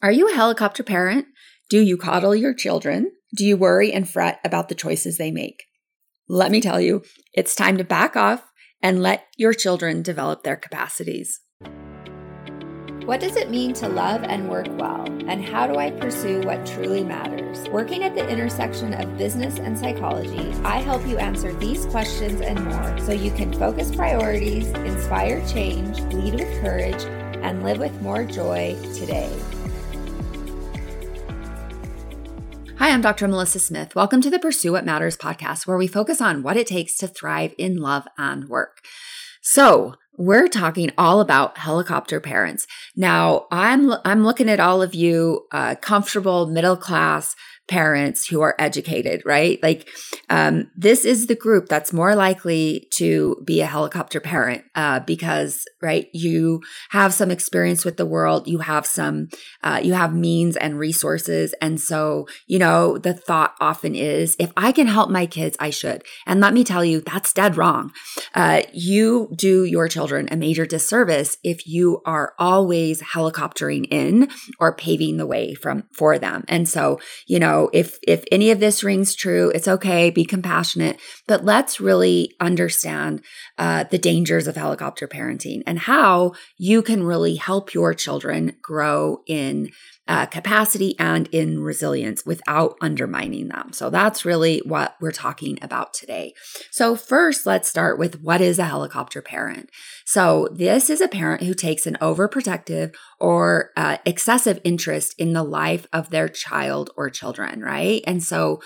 Are you a helicopter parent? Do you coddle your children? Do you worry and fret about the choices they make? Let me tell you, it's time to back off and let your children develop their capacities. What does it mean to love and work well? And how do I pursue what truly matters? Working at the intersection of business and psychology, I help you answer these questions and more so you can focus priorities, inspire change, lead with courage, and live with more joy today. Hi, I'm Dr. Melissa Smith. Welcome to the Pursue What Matters podcast, where we focus on what it takes to thrive in love and work. So, we're talking all about helicopter parents. Now, I'm I'm looking at all of you uh, comfortable middle class parents who are educated, right? Like, um, this is the group that's more likely to be a helicopter parent uh, because, right, you have some experience with the world, you have some, uh, you have means and resources. And so, you know, the thought often is if I can help my kids, I should. And let me tell you, that's dead wrong. Uh, you do your children a major disservice if you are always helicoptering in or paving the way from for them. And so, you know, if if any of this rings true, it's okay. Be compassionate, but let's really understand uh, the dangers of helicopter parenting and how you can really help your children grow in uh, capacity and in resilience without undermining them. So that's really what we're talking about today. So, first, let's start with what is a helicopter parent? So, this is a parent who takes an overprotective or uh, excessive interest in the life of their child or children, right? And so,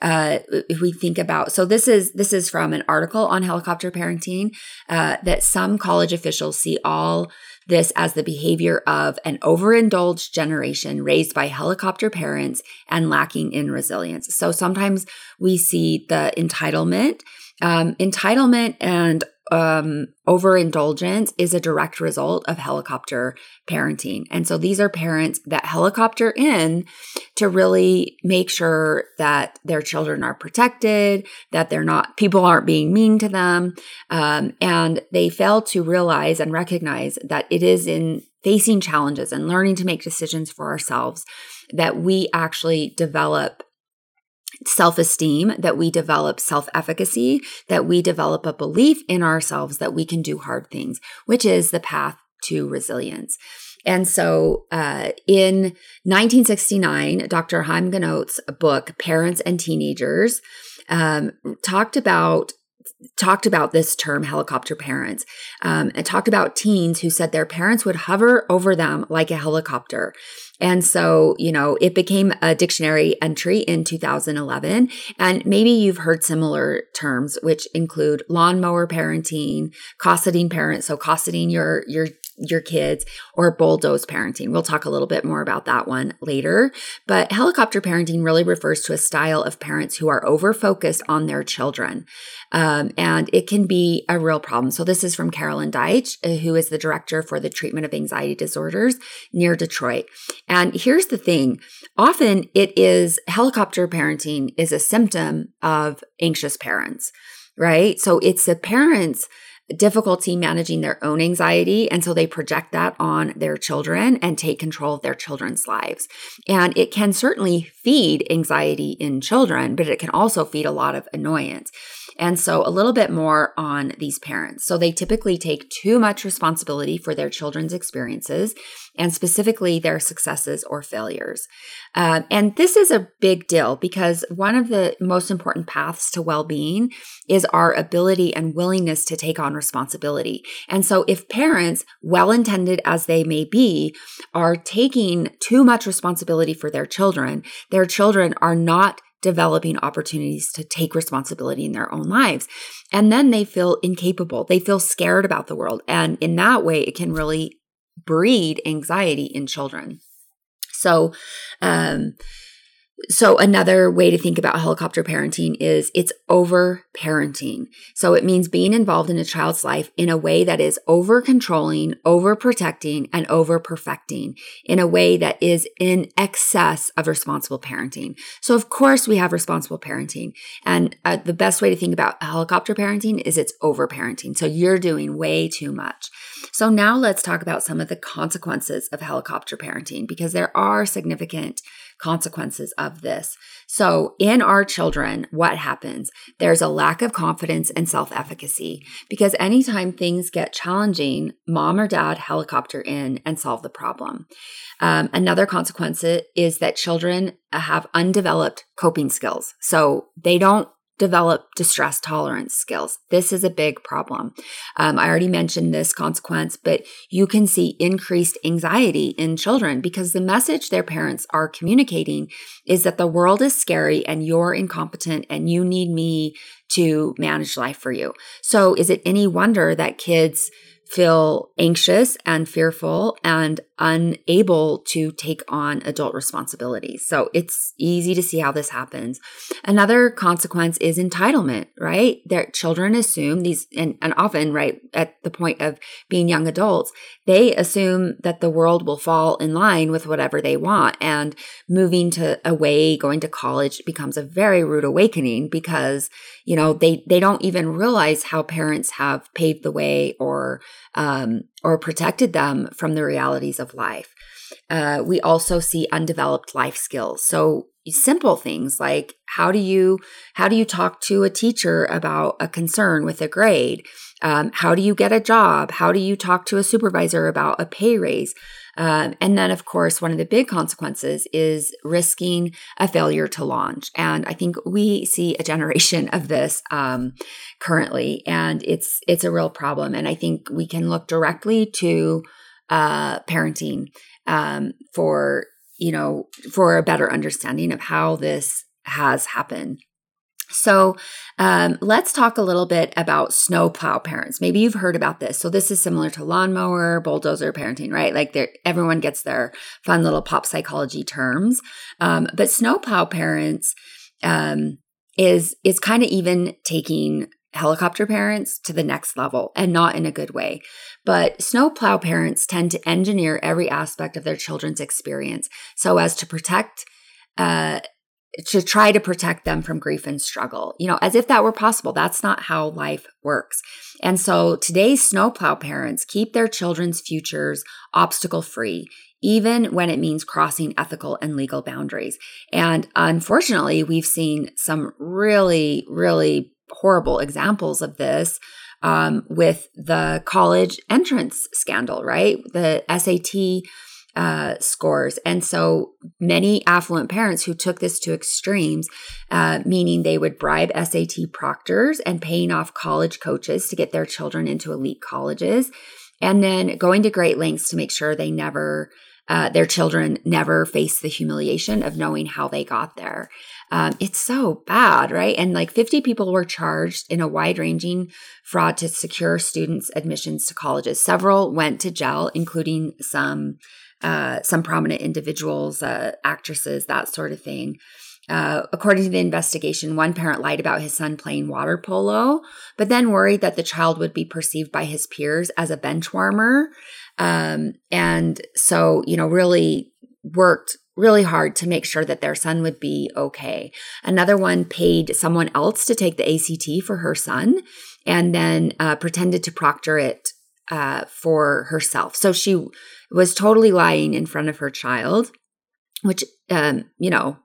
uh, if we think about, so this is this is from an article on helicopter parenting uh, that some college officials see all this as the behavior of an overindulged generation raised by helicopter parents and lacking in resilience. So sometimes we see the entitlement, um, entitlement and um, overindulgence is a direct result of helicopter parenting. And so these are parents that helicopter in to really make sure that their children are protected, that they're not, people aren't being mean to them. Um, and they fail to realize and recognize that it is in facing challenges and learning to make decisions for ourselves that we actually develop self esteem, that we develop self efficacy, that we develop a belief in ourselves that we can do hard things, which is the path to resilience. And so uh, in 1969, Dr. Haim Ginott's book, Parents and Teenagers, um, talked about talked about this term helicopter parents um, and talked about teens who said their parents would hover over them like a helicopter and so, you know, it became a dictionary entry in 2011. And maybe you've heard similar terms, which include lawnmower parenting, cosseting parents. So cosseting your, your your kids or bulldoze parenting. We'll talk a little bit more about that one later. But helicopter parenting really refers to a style of parents who are over focused on their children. Um, and it can be a real problem. So this is from Carolyn Daitch, uh, who is the director for the treatment of anxiety disorders near Detroit. And here's the thing. Often it is helicopter parenting is a symptom of anxious parents, right? So it's the parents difficulty managing their own anxiety. And so they project that on their children and take control of their children's lives. And it can certainly feed anxiety in children, but it can also feed a lot of annoyance. And so, a little bit more on these parents. So, they typically take too much responsibility for their children's experiences and specifically their successes or failures. Uh, and this is a big deal because one of the most important paths to well being is our ability and willingness to take on responsibility. And so, if parents, well intended as they may be, are taking too much responsibility for their children, their children are not developing opportunities to take responsibility in their own lives. And then they feel incapable. They feel scared about the world. And in that way, it can really breed anxiety in children. So, um, so another way to think about helicopter parenting is it's over parenting. So it means being involved in a child's life in a way that is over controlling, over protecting, and over perfecting in a way that is in excess of responsible parenting. So of course we have responsible parenting. And uh, the best way to think about helicopter parenting is it's over parenting. So you're doing way too much. So now let's talk about some of the consequences of helicopter parenting because there are significant consequences of this. So, in our children, what happens? There's a lack of confidence and self efficacy because anytime things get challenging, mom or dad helicopter in and solve the problem. Um, another consequence is that children have undeveloped coping skills. So, they don't develop distress tolerance skills. This is a big problem. Um, I already mentioned this consequence, but you can see increased anxiety in children because the message their parents are communicating is that the world is scary and you're incompetent and you need me to manage life for you. So is it any wonder that kids feel anxious and fearful and unable to take on adult responsibilities. So it's easy to see how this happens. Another consequence is entitlement, right? Their children assume these, and, and often, right, at the point of being young adults, they assume that the world will fall in line with whatever they want. And moving to away, going to college becomes a very rude awakening because, you know, they, they don't even realize how parents have paved the way or, um, or protected them from the realities of life. Uh, we also see undeveloped life skills. So simple things like how do you how do you talk to a teacher about a concern with a grade? Um, how do you get a job? How do you talk to a supervisor about a pay raise? Um, and then of course one of the big consequences is risking a failure to launch. And i think we see a generation of this um, currently and it's it's a real problem. And i think we can look directly to uh, parenting um, for you know for a better understanding of how this has happened so um, let's talk a little bit about snowplow parents. Maybe you've heard about this. So this is similar to lawnmower, bulldozer parenting, right? Like everyone gets their fun little pop psychology terms. Um, but snowplow parents um, is is kind of even taking helicopter parents to the next level and not in a good way. But snowplow parents tend to engineer every aspect of their children's experience so as to protect, uh, to try to protect them from grief and struggle, you know, as if that were possible. That's not how life works. And so today's snowplow parents keep their children's futures obstacle free, even when it means crossing ethical and legal boundaries. And unfortunately, we've seen some really, really horrible examples of this um, with the college entrance scandal, right? The SAT uh, scores. And so many affluent parents who took this to extremes, uh, meaning they would bribe SAT proctors and paying off college coaches to get their children into elite colleges, and then going to great lengths to make sure they never. Uh, their children never face the humiliation of knowing how they got there. Um, it's so bad, right? And like 50 people were charged in a wide ranging fraud to secure students' admissions to colleges. Several went to jail, including some uh, some prominent individuals, uh, actresses, that sort of thing. Uh, according to the investigation, one parent lied about his son playing water polo, but then worried that the child would be perceived by his peers as a bench warmer. Um, and so, you know, really worked really hard to make sure that their son would be okay. Another one paid someone else to take the ACT for her son and then uh, pretended to proctor it uh, for herself. So she was totally lying in front of her child, which, um, you know,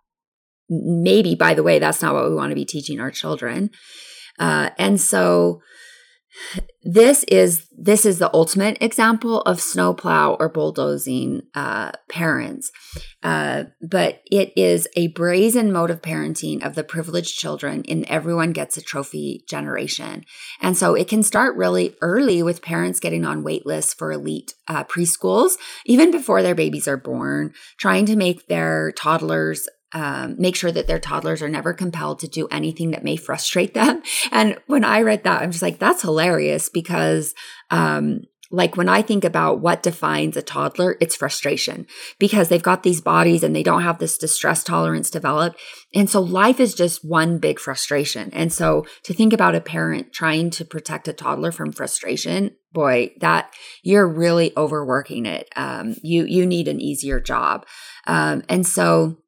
maybe, by the way, that's not what we want to be teaching our children. Uh, and so this is this is the ultimate example of snowplow or bulldozing uh, parents. Uh, but it is a brazen mode of parenting of the privileged children in everyone gets a trophy generation. And so it can start really early with parents getting on wait lists for elite uh, preschools even before their babies are born trying to make their toddlers um, make sure that their toddlers are never compelled to do anything that may frustrate them. And when I read that, I'm just like, that's hilarious because um, like when I think about what defines a toddler, it's frustration because they've got these bodies and they don't have this distress tolerance developed. And so life is just one big frustration. And so to think about a parent trying to protect a toddler from frustration, boy, that you're really overworking it. Um, you, you need an easier job. Um, and so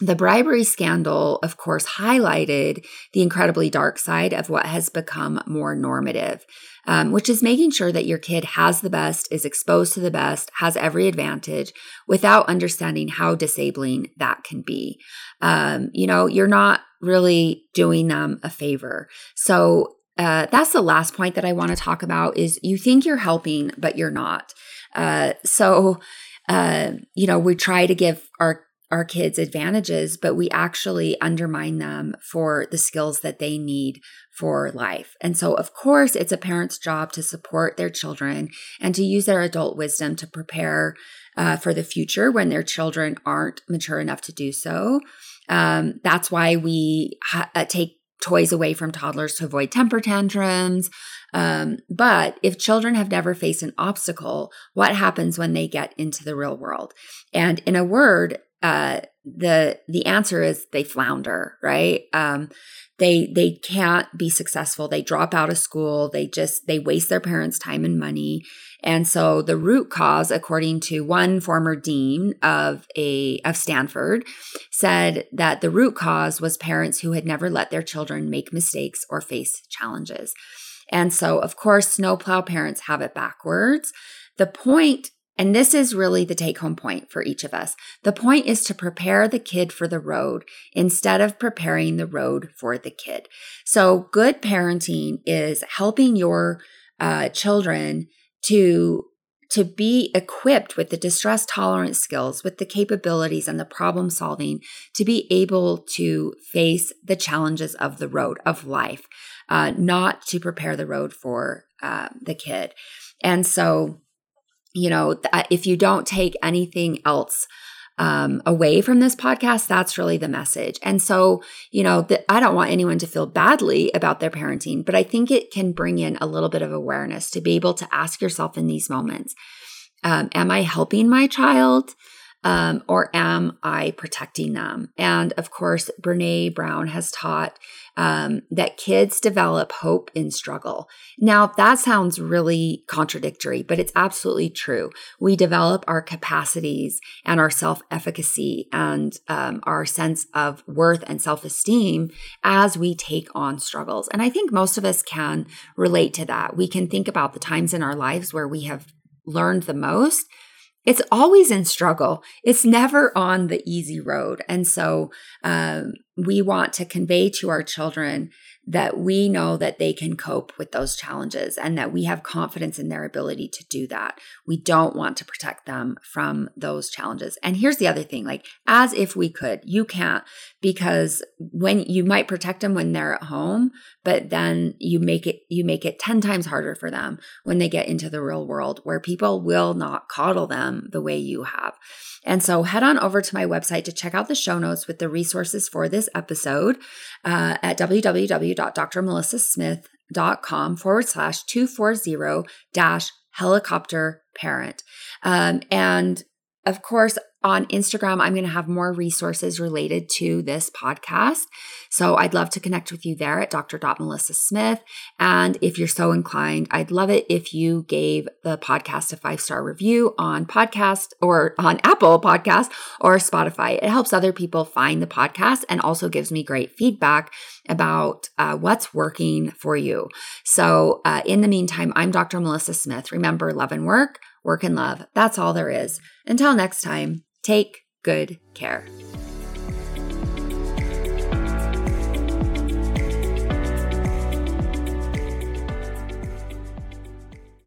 the bribery scandal, of course, highlighted the incredibly dark side of what has become more normative, um, which is making sure that your kid has the best, is exposed to the best, has every advantage without understanding how disabling that can be. Um, you know, you're not really doing them a favor. So, uh, that's the last point that I want to talk about is you think you're helping, but you're not. Uh, so, uh, you know, we try to give our our kids advantages, but we actually undermine them for the skills that they need for life. And so, of course, it's a parent's job to support their children and to use their adult wisdom to prepare uh, for the future when their children aren't mature enough to do so. Um, that's why we ha- uh, take toys away from toddlers to avoid temper tantrums. Um, but if children have never faced an obstacle, what happens when they get into the real world? And in a word, uh, the the answer is they flounder, right? Um, they they can't be successful. They drop out of school. They just they waste their parents' time and money. And so the root cause, according to one former dean of a of Stanford, said that the root cause was parents who had never let their children make mistakes or face challenges. And so, of course, snowplow parents have it backwards. The point and this is really the take home point for each of us. The point is to prepare the kid for the road instead of preparing the road for the kid. So, good parenting is helping your uh, children to to be equipped with the distress tolerance skills, with the capabilities and the problem solving to be able to face the challenges of the road of life, uh, not to prepare the road for uh, the kid. And so, you know, if you don't take anything else um, away from this podcast, that's really the message. And so, you know, the, I don't want anyone to feel badly about their parenting, but I think it can bring in a little bit of awareness to be able to ask yourself in these moments um, Am I helping my child? Um, or am I protecting them? And of course, Brene Brown has taught um, that kids develop hope in struggle. Now, that sounds really contradictory, but it's absolutely true. We develop our capacities and our self efficacy and um, our sense of worth and self esteem as we take on struggles. And I think most of us can relate to that. We can think about the times in our lives where we have learned the most it's always in struggle. It's never on the easy road. And so um, we want to convey to our children that we know that they can cope with those challenges and that we have confidence in their ability to do that. We don't want to protect them from those challenges. And here's the other thing like, as if we could, you can't because when you might protect them when they're at home, but then you make it, you make it 10 times harder for them when they get into the real world where people will not coddle them the way you have. And so head on over to my website to check out the show notes with the resources for this episode uh, at www.drmelissasmith.com forward slash 240 dash helicopter parent. Um, and of course, on Instagram, I'm going to have more resources related to this podcast. So I'd love to connect with you there at Dr. Melissa Smith. And if you're so inclined, I'd love it if you gave the podcast a five star review on podcast or on Apple Podcast or Spotify. It helps other people find the podcast and also gives me great feedback about uh, what's working for you. So uh, in the meantime, I'm Dr. Melissa Smith. Remember, love and work, work and love. That's all there is. Until next time. Take good care.